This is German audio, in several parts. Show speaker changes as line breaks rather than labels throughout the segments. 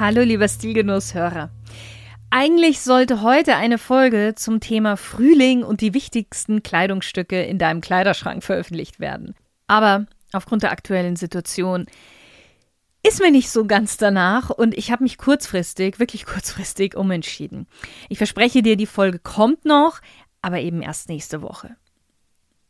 Hallo lieber Stilgenusshörer. Eigentlich sollte heute eine Folge zum Thema Frühling und die wichtigsten Kleidungsstücke in deinem Kleiderschrank veröffentlicht werden. Aber aufgrund der aktuellen Situation ist mir nicht so ganz danach und ich habe mich kurzfristig, wirklich kurzfristig umentschieden. Ich verspreche dir, die Folge kommt noch, aber eben erst nächste Woche.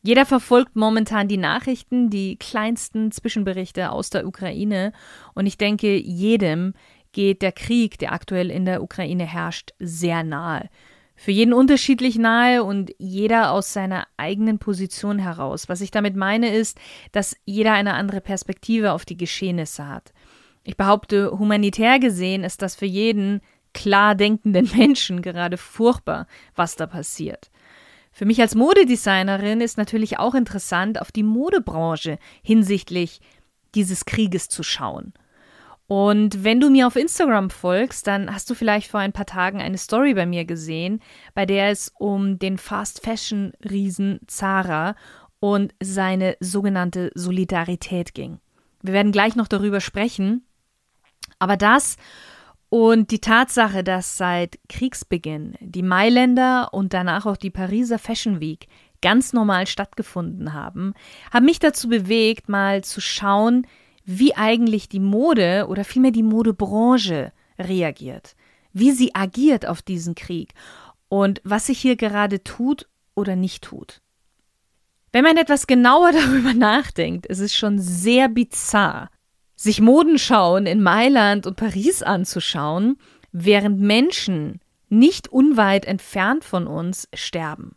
Jeder verfolgt momentan die Nachrichten, die kleinsten Zwischenberichte aus der Ukraine und ich denke, jedem geht der Krieg, der aktuell in der Ukraine herrscht, sehr nahe. Für jeden unterschiedlich nahe und jeder aus seiner eigenen Position heraus. Was ich damit meine, ist, dass jeder eine andere Perspektive auf die Geschehnisse hat. Ich behaupte, humanitär gesehen ist das für jeden klar denkenden Menschen gerade furchtbar, was da passiert. Für mich als Modedesignerin ist natürlich auch interessant, auf die Modebranche hinsichtlich dieses Krieges zu schauen. Und wenn du mir auf Instagram folgst, dann hast du vielleicht vor ein paar Tagen eine Story bei mir gesehen, bei der es um den Fast Fashion Riesen Zara und seine sogenannte Solidarität ging. Wir werden gleich noch darüber sprechen, aber das und die Tatsache, dass seit Kriegsbeginn die Mailänder und danach auch die Pariser Fashion Week ganz normal stattgefunden haben, haben mich dazu bewegt, mal zu schauen, wie eigentlich die Mode oder vielmehr die Modebranche reagiert, wie sie agiert auf diesen Krieg und was sich hier gerade tut oder nicht tut. Wenn man etwas genauer darüber nachdenkt, ist es schon sehr bizarr, sich Modenschauen in Mailand und Paris anzuschauen, während Menschen nicht unweit entfernt von uns sterben.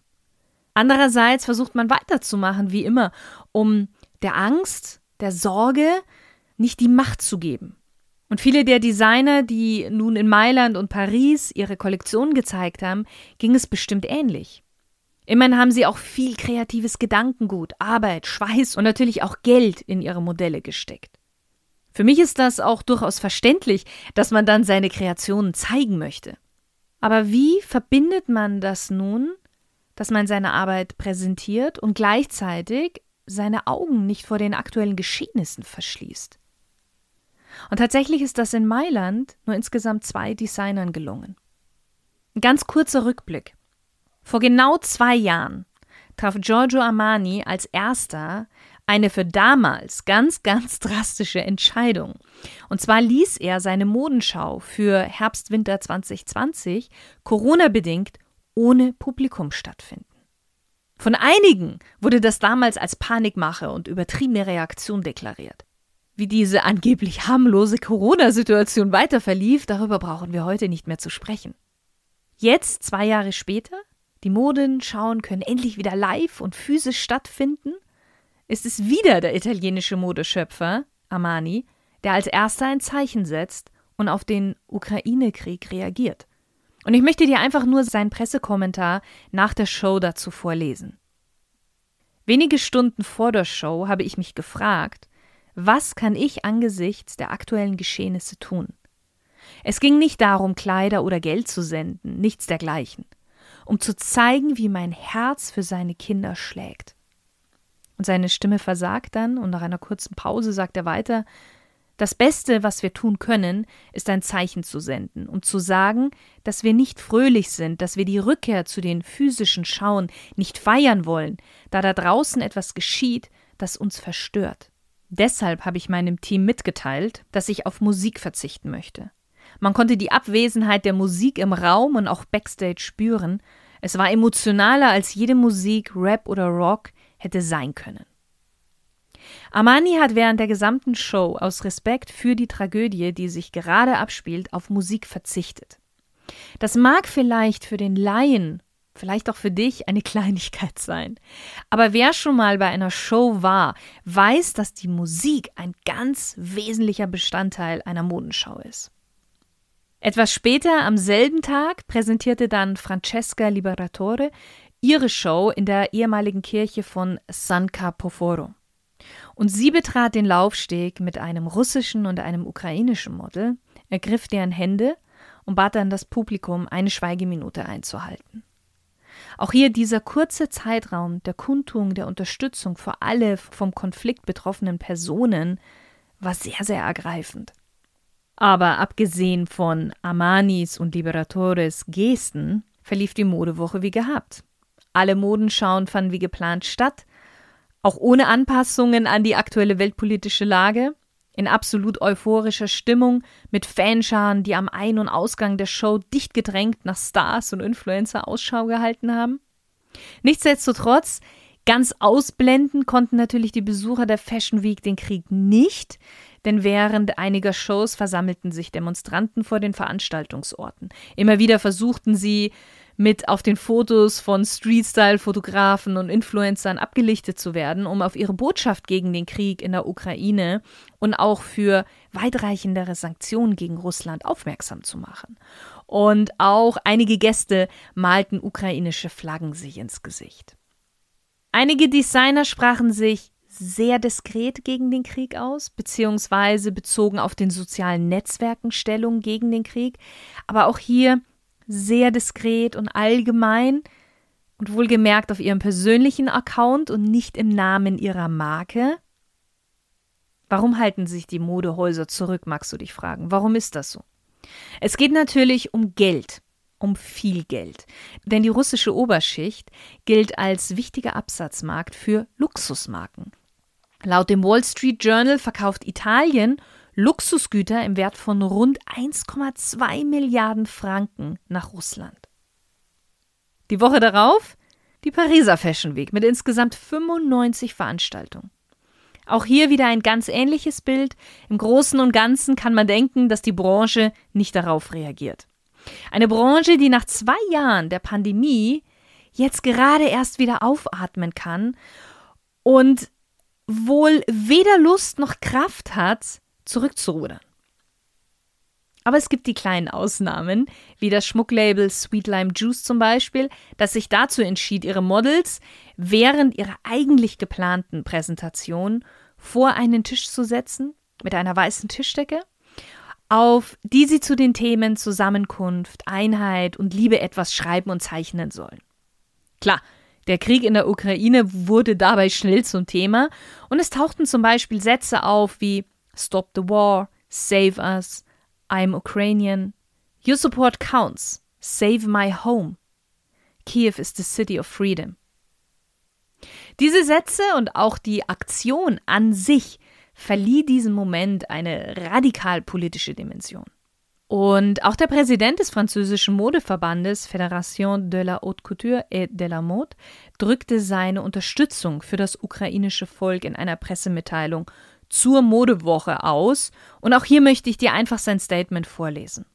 Andererseits versucht man weiterzumachen wie immer, um der Angst, der Sorge nicht die Macht zu geben. Und viele der Designer, die nun in Mailand und Paris ihre Kollektionen gezeigt haben, ging es bestimmt ähnlich. Immerhin haben sie auch viel kreatives Gedankengut, Arbeit, Schweiß und natürlich auch Geld in ihre Modelle gesteckt. Für mich ist das auch durchaus verständlich, dass man dann seine Kreationen zeigen möchte. Aber wie verbindet man das nun, dass man seine Arbeit präsentiert und gleichzeitig seine Augen nicht vor den aktuellen Geschehnissen verschließt? Und tatsächlich ist das in Mailand nur insgesamt zwei Designern gelungen. Ein ganz kurzer Rückblick. Vor genau zwei Jahren traf Giorgio Armani als erster eine für damals ganz, ganz drastische Entscheidung. Und zwar ließ er seine Modenschau für Herbst-Winter 2020 Corona-bedingt ohne Publikum stattfinden. Von einigen wurde das damals als Panikmache und übertriebene Reaktion deklariert. Wie diese angeblich harmlose Corona-Situation weiter verlief, darüber brauchen wir heute nicht mehr zu sprechen. Jetzt, zwei Jahre später, die Modenschauen können endlich wieder live und physisch stattfinden, ist es wieder der italienische Modeschöpfer, Armani, der als erster ein Zeichen setzt und auf den Ukraine-Krieg reagiert. Und ich möchte dir einfach nur seinen Pressekommentar nach der Show dazu vorlesen. Wenige Stunden vor der Show habe ich mich gefragt, was kann ich angesichts der aktuellen Geschehnisse tun? Es ging nicht darum, Kleider oder Geld zu senden, nichts dergleichen, um zu zeigen, wie mein Herz für seine Kinder schlägt. Und seine Stimme versagt dann, und nach einer kurzen Pause sagt er weiter Das Beste, was wir tun können, ist ein Zeichen zu senden, um zu sagen, dass wir nicht fröhlich sind, dass wir die Rückkehr zu den physischen Schauen nicht feiern wollen, da da draußen etwas geschieht, das uns verstört. Deshalb habe ich meinem Team mitgeteilt, dass ich auf Musik verzichten möchte. Man konnte die Abwesenheit der Musik im Raum und auch backstage spüren. Es war emotionaler als jede Musik, Rap oder Rock hätte sein können. Armani hat während der gesamten Show aus Respekt für die Tragödie, die sich gerade abspielt, auf Musik verzichtet. Das mag vielleicht für den Laien vielleicht auch für dich eine Kleinigkeit sein. Aber wer schon mal bei einer Show war, weiß, dass die Musik ein ganz wesentlicher Bestandteil einer Modenschau ist. Etwas später am selben Tag präsentierte dann Francesca Liberatore ihre Show in der ehemaligen Kirche von San Carpoforo. Und sie betrat den Laufsteg mit einem russischen und einem ukrainischen Model, ergriff deren Hände und bat dann das Publikum, eine Schweigeminute einzuhalten. Auch hier dieser kurze Zeitraum der Kundtung der Unterstützung für alle vom Konflikt betroffenen Personen war sehr, sehr ergreifend. Aber abgesehen von Armanis und Liberatores Gesten verlief die Modewoche wie gehabt. Alle Modenschauen fanden wie geplant statt, auch ohne Anpassungen an die aktuelle weltpolitische Lage, in absolut euphorischer Stimmung, mit Fanscharen, die am Ein- und Ausgang der Show dicht gedrängt nach Stars und Influencer Ausschau gehalten haben. Nichtsdestotrotz, ganz ausblenden konnten natürlich die Besucher der Fashion Week den Krieg nicht, denn während einiger Shows versammelten sich Demonstranten vor den Veranstaltungsorten. Immer wieder versuchten sie, mit auf den Fotos von Street-Style-Fotografen und Influencern abgelichtet zu werden, um auf ihre Botschaft gegen den Krieg in der Ukraine und auch für weitreichendere Sanktionen gegen Russland aufmerksam zu machen. Und auch einige Gäste malten ukrainische Flaggen sich ins Gesicht. Einige Designer sprachen sich sehr diskret gegen den Krieg aus, beziehungsweise bezogen auf den sozialen Netzwerken Stellung gegen den Krieg. Aber auch hier sehr diskret und allgemein und wohlgemerkt auf ihrem persönlichen Account und nicht im Namen ihrer Marke. Warum halten sich die Modehäuser zurück, magst du dich fragen? Warum ist das so? Es geht natürlich um Geld, um viel Geld. Denn die russische Oberschicht gilt als wichtiger Absatzmarkt für Luxusmarken. Laut dem Wall Street Journal verkauft Italien Luxusgüter im Wert von rund 1,2 Milliarden Franken nach Russland. Die Woche darauf die Pariser Fashion Week mit insgesamt 95 Veranstaltungen. Auch hier wieder ein ganz ähnliches Bild. Im Großen und Ganzen kann man denken, dass die Branche nicht darauf reagiert. Eine Branche, die nach zwei Jahren der Pandemie jetzt gerade erst wieder aufatmen kann und wohl weder Lust noch Kraft hat, zurückzurudern. Aber es gibt die kleinen Ausnahmen, wie das Schmucklabel Sweet Lime Juice zum Beispiel, das sich dazu entschied, ihre Models während ihrer eigentlich geplanten Präsentation vor einen Tisch zu setzen mit einer weißen Tischdecke, auf die sie zu den Themen Zusammenkunft, Einheit und Liebe etwas schreiben und zeichnen sollen. Klar, der Krieg in der Ukraine wurde dabei schnell zum Thema und es tauchten zum Beispiel Sätze auf wie Stop the war, Save us, I'm Ukrainian, Your support counts, Save my home, Kiev is the city of freedom. Diese Sätze und auch die Aktion an sich verlieh diesem Moment eine radikal politische Dimension. Und auch der Präsident des französischen Modeverbandes Fédération de la Haute Couture et de la Mode drückte seine Unterstützung für das ukrainische Volk in einer Pressemitteilung zur Modewoche aus. Und auch hier möchte ich dir einfach sein Statement vorlesen.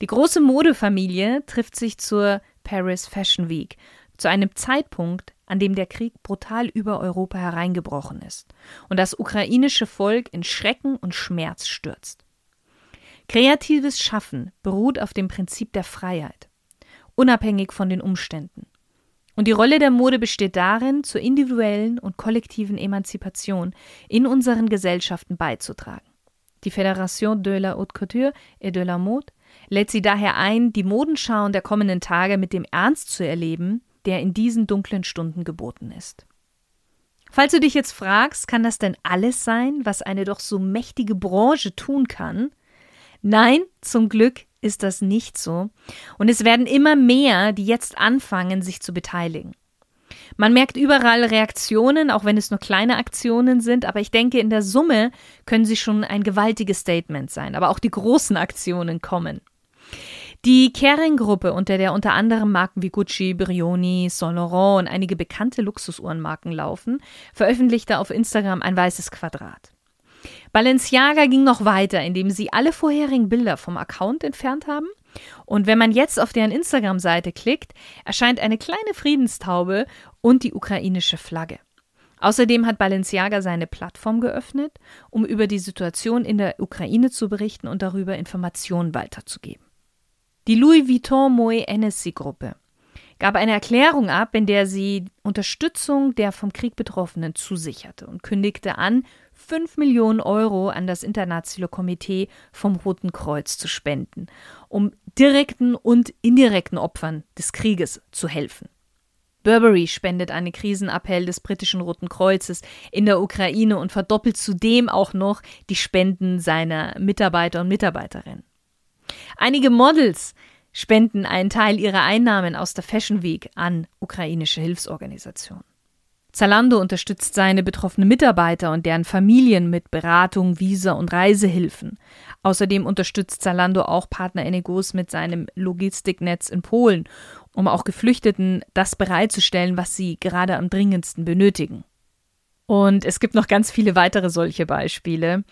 Die große Modefamilie trifft sich zur Paris Fashion Week, zu einem Zeitpunkt, an dem der Krieg brutal über Europa hereingebrochen ist und das ukrainische Volk in Schrecken und Schmerz stürzt. Kreatives Schaffen beruht auf dem Prinzip der Freiheit, unabhängig von den Umständen. Und die Rolle der Mode besteht darin, zur individuellen und kollektiven Emanzipation in unseren Gesellschaften beizutragen. Die Fédération de la Haute Couture et de la Mode lädt sie daher ein, die Modenschauen der kommenden Tage mit dem Ernst zu erleben, der in diesen dunklen Stunden geboten ist. Falls du dich jetzt fragst, kann das denn alles sein, was eine doch so mächtige Branche tun kann, Nein, zum Glück ist das nicht so. Und es werden immer mehr, die jetzt anfangen, sich zu beteiligen. Man merkt überall Reaktionen, auch wenn es nur kleine Aktionen sind, aber ich denke, in der Summe können sie schon ein gewaltiges Statement sein. Aber auch die großen Aktionen kommen. Die Kering-Gruppe, unter der unter anderem Marken wie Gucci, Brioni, Saint Laurent und einige bekannte Luxusuhrenmarken laufen, veröffentlichte auf Instagram ein weißes Quadrat. Balenciaga ging noch weiter, indem sie alle vorherigen Bilder vom Account entfernt haben. Und wenn man jetzt auf deren Instagram-Seite klickt, erscheint eine kleine Friedenstaube und die ukrainische Flagge. Außerdem hat Balenciaga seine Plattform geöffnet, um über die Situation in der Ukraine zu berichten und darüber Informationen weiterzugeben. Die Louis Vuitton Moet Hennessy Gruppe gab eine Erklärung ab, in der sie Unterstützung der vom Krieg Betroffenen zusicherte und kündigte an, 5 Millionen Euro an das Internationale Komitee vom Roten Kreuz zu spenden, um direkten und indirekten Opfern des Krieges zu helfen. Burberry spendet einen Krisenappell des britischen Roten Kreuzes in der Ukraine und verdoppelt zudem auch noch die Spenden seiner Mitarbeiter und Mitarbeiterinnen. Einige Models spenden einen Teil ihrer Einnahmen aus der Fashion Week an ukrainische Hilfsorganisationen. Zalando unterstützt seine betroffenen Mitarbeiter und deren Familien mit Beratung, Visa und Reisehilfen. Außerdem unterstützt Zalando auch Partner Enegos mit seinem Logistiknetz in Polen, um auch Geflüchteten das bereitzustellen, was sie gerade am dringendsten benötigen. Und es gibt noch ganz viele weitere solche Beispiele.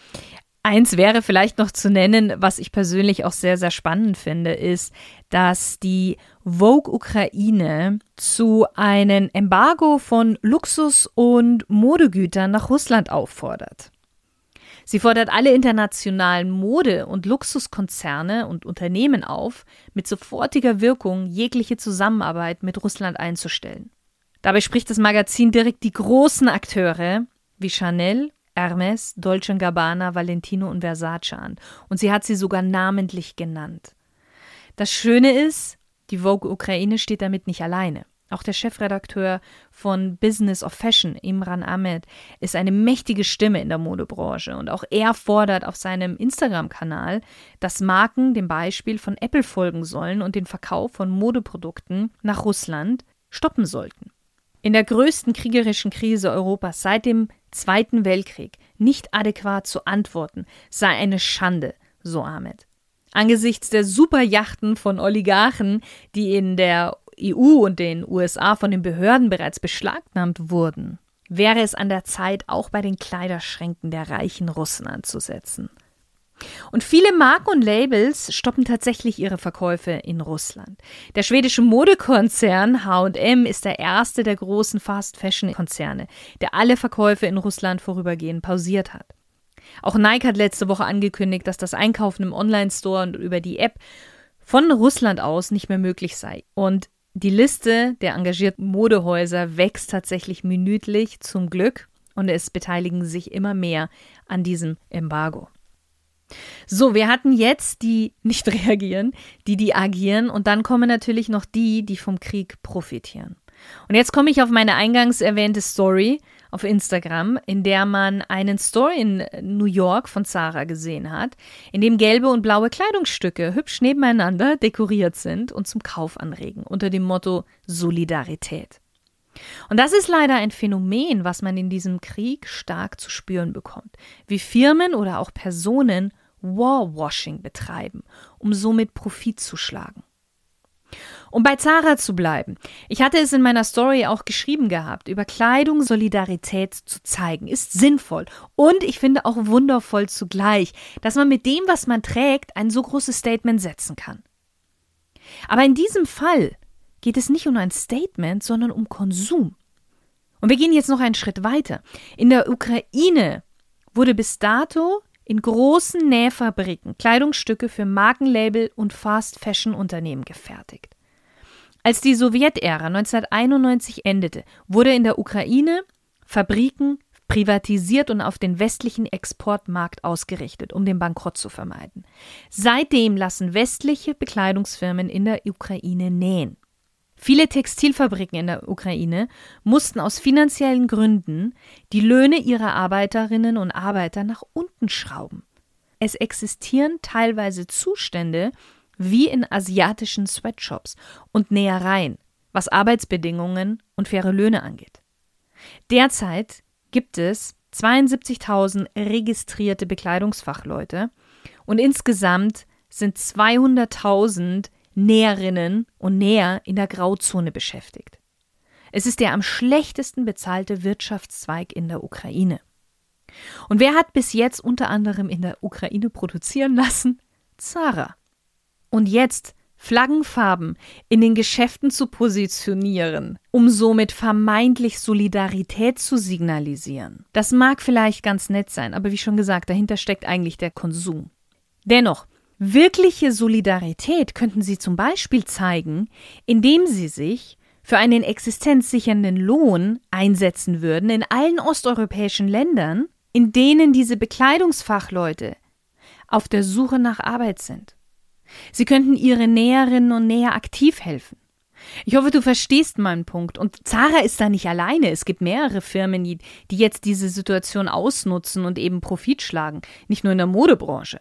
Eins wäre vielleicht noch zu nennen, was ich persönlich auch sehr, sehr spannend finde, ist, dass die Vogue Ukraine zu einem Embargo von Luxus- und Modegütern nach Russland auffordert. Sie fordert alle internationalen Mode- und Luxuskonzerne und Unternehmen auf, mit sofortiger Wirkung jegliche Zusammenarbeit mit Russland einzustellen. Dabei spricht das Magazin direkt die großen Akteure wie Chanel, Hermes, Dolce Gabbana, Valentino und Versace an. Und sie hat sie sogar namentlich genannt. Das Schöne ist, die Vogue Ukraine steht damit nicht alleine. Auch der Chefredakteur von Business of Fashion, Imran Ahmed, ist eine mächtige Stimme in der Modebranche und auch er fordert auf seinem Instagram-Kanal, dass Marken dem Beispiel von Apple folgen sollen und den Verkauf von Modeprodukten nach Russland stoppen sollten. In der größten kriegerischen Krise Europas seit dem Zweiten Weltkrieg nicht adäquat zu antworten, sei eine Schande, so Ahmed. Angesichts der Superjachten von Oligarchen, die in der EU und den USA von den Behörden bereits beschlagnahmt wurden, wäre es an der Zeit, auch bei den Kleiderschränken der reichen Russen anzusetzen. Und viele Marken und Labels stoppen tatsächlich ihre Verkäufe in Russland. Der schwedische Modekonzern HM ist der erste der großen Fast-Fashion-Konzerne, der alle Verkäufe in Russland vorübergehend pausiert hat. Auch Nike hat letzte Woche angekündigt, dass das Einkaufen im Online-Store und über die App von Russland aus nicht mehr möglich sei. Und die Liste der engagierten Modehäuser wächst tatsächlich minütlich, zum Glück, und es beteiligen sich immer mehr an diesem Embargo. So, wir hatten jetzt die nicht reagieren, die, die agieren und dann kommen natürlich noch die, die vom Krieg profitieren. Und jetzt komme ich auf meine eingangs erwähnte Story auf Instagram, in der man einen Store in New York von Zara gesehen hat, in dem gelbe und blaue Kleidungsstücke hübsch nebeneinander dekoriert sind und zum Kauf anregen, unter dem Motto Solidarität. Und das ist leider ein Phänomen, was man in diesem Krieg stark zu spüren bekommt, wie Firmen oder auch Personen Warwashing betreiben, um somit Profit zu schlagen. Um bei Zara zu bleiben. Ich hatte es in meiner Story auch geschrieben gehabt, über Kleidung Solidarität zu zeigen, ist sinnvoll und ich finde auch wundervoll zugleich, dass man mit dem, was man trägt, ein so großes Statement setzen kann. Aber in diesem Fall geht es nicht um ein Statement, sondern um Konsum. Und wir gehen jetzt noch einen Schritt weiter. In der Ukraine wurde bis dato in großen Nähfabriken Kleidungsstücke für Markenlabel und Fast-Fashion-Unternehmen gefertigt. Als die Sowjetära 1991 endete, wurde in der Ukraine Fabriken privatisiert und auf den westlichen Exportmarkt ausgerichtet, um den Bankrott zu vermeiden. Seitdem lassen westliche Bekleidungsfirmen in der Ukraine nähen. Viele Textilfabriken in der Ukraine mussten aus finanziellen Gründen die Löhne ihrer Arbeiterinnen und Arbeiter nach unten schrauben. Es existieren teilweise Zustände wie in asiatischen Sweatshops und Nähereien, was Arbeitsbedingungen und faire Löhne angeht. Derzeit gibt es 72.000 registrierte Bekleidungsfachleute und insgesamt sind 200.000 Näherinnen und Näher in der Grauzone beschäftigt. Es ist der am schlechtesten bezahlte Wirtschaftszweig in der Ukraine. Und wer hat bis jetzt unter anderem in der Ukraine produzieren lassen? Zara. Und jetzt Flaggenfarben in den Geschäften zu positionieren, um somit vermeintlich Solidarität zu signalisieren. Das mag vielleicht ganz nett sein, aber wie schon gesagt, dahinter steckt eigentlich der Konsum. Dennoch, Wirkliche Solidarität könnten sie zum Beispiel zeigen, indem sie sich für einen existenzsichernden Lohn einsetzen würden in allen osteuropäischen Ländern, in denen diese Bekleidungsfachleute auf der Suche nach Arbeit sind. Sie könnten ihre Näherinnen und Näher aktiv helfen. Ich hoffe, du verstehst meinen Punkt. Und Zara ist da nicht alleine. Es gibt mehrere Firmen, die, die jetzt diese Situation ausnutzen und eben Profit schlagen. Nicht nur in der Modebranche.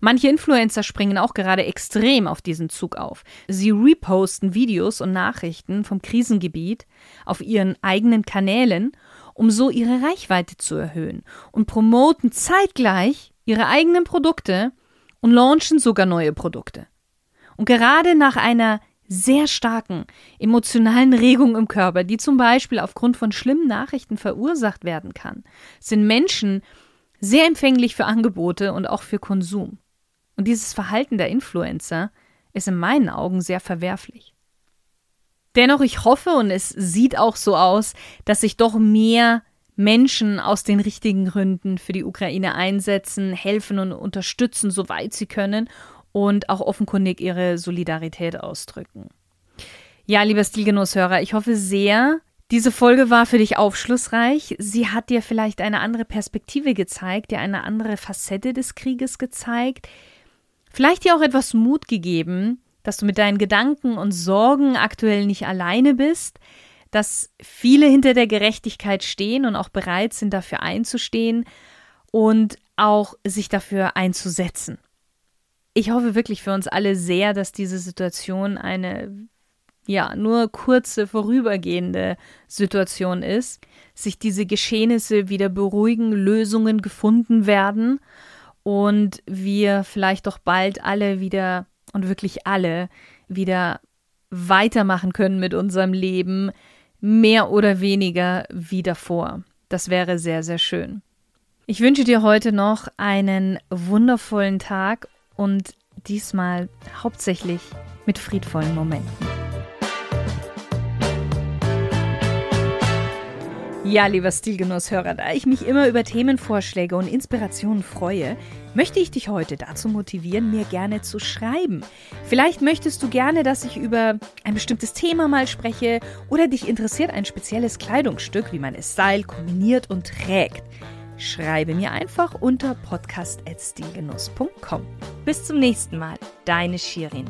Manche Influencer springen auch gerade extrem auf diesen Zug auf. Sie reposten Videos und Nachrichten vom Krisengebiet auf ihren eigenen Kanälen, um so ihre Reichweite zu erhöhen und promoten zeitgleich ihre eigenen Produkte und launchen sogar neue Produkte. Und gerade nach einer sehr starken emotionalen Regung im Körper, die zum Beispiel aufgrund von schlimmen Nachrichten verursacht werden kann, sind Menschen sehr empfänglich für Angebote und auch für Konsum. Und dieses Verhalten der Influencer ist in meinen Augen sehr verwerflich. Dennoch, ich hoffe und es sieht auch so aus, dass sich doch mehr Menschen aus den richtigen Gründen für die Ukraine einsetzen, helfen und unterstützen, soweit sie können und auch offenkundig ihre Solidarität ausdrücken. Ja, lieber Stilgenusshörer, ich hoffe sehr, diese Folge war für dich aufschlussreich. Sie hat dir vielleicht eine andere Perspektive gezeigt, dir eine andere Facette des Krieges gezeigt, Vielleicht dir auch etwas Mut gegeben, dass du mit deinen Gedanken und Sorgen aktuell nicht alleine bist, dass viele hinter der Gerechtigkeit stehen und auch bereit sind, dafür einzustehen und auch sich dafür einzusetzen. Ich hoffe wirklich für uns alle sehr, dass diese Situation eine ja, nur kurze, vorübergehende Situation ist, sich diese Geschehnisse wieder beruhigen, Lösungen gefunden werden und wir vielleicht doch bald alle wieder und wirklich alle wieder weitermachen können mit unserem Leben, mehr oder weniger wie davor. Das wäre sehr, sehr schön. Ich wünsche dir heute noch einen wundervollen Tag und diesmal hauptsächlich mit friedvollen Momenten. Ja, lieber Stilgenusshörer, da ich mich immer über Themenvorschläge und Inspirationen freue, möchte ich dich heute dazu motivieren, mir gerne zu schreiben. Vielleicht möchtest du gerne, dass ich über ein bestimmtes Thema mal spreche oder dich interessiert ein spezielles Kleidungsstück, wie man es style, kombiniert und trägt. Schreibe mir einfach unter podcast.stilgenuss.com. Bis zum nächsten Mal, deine Shirin.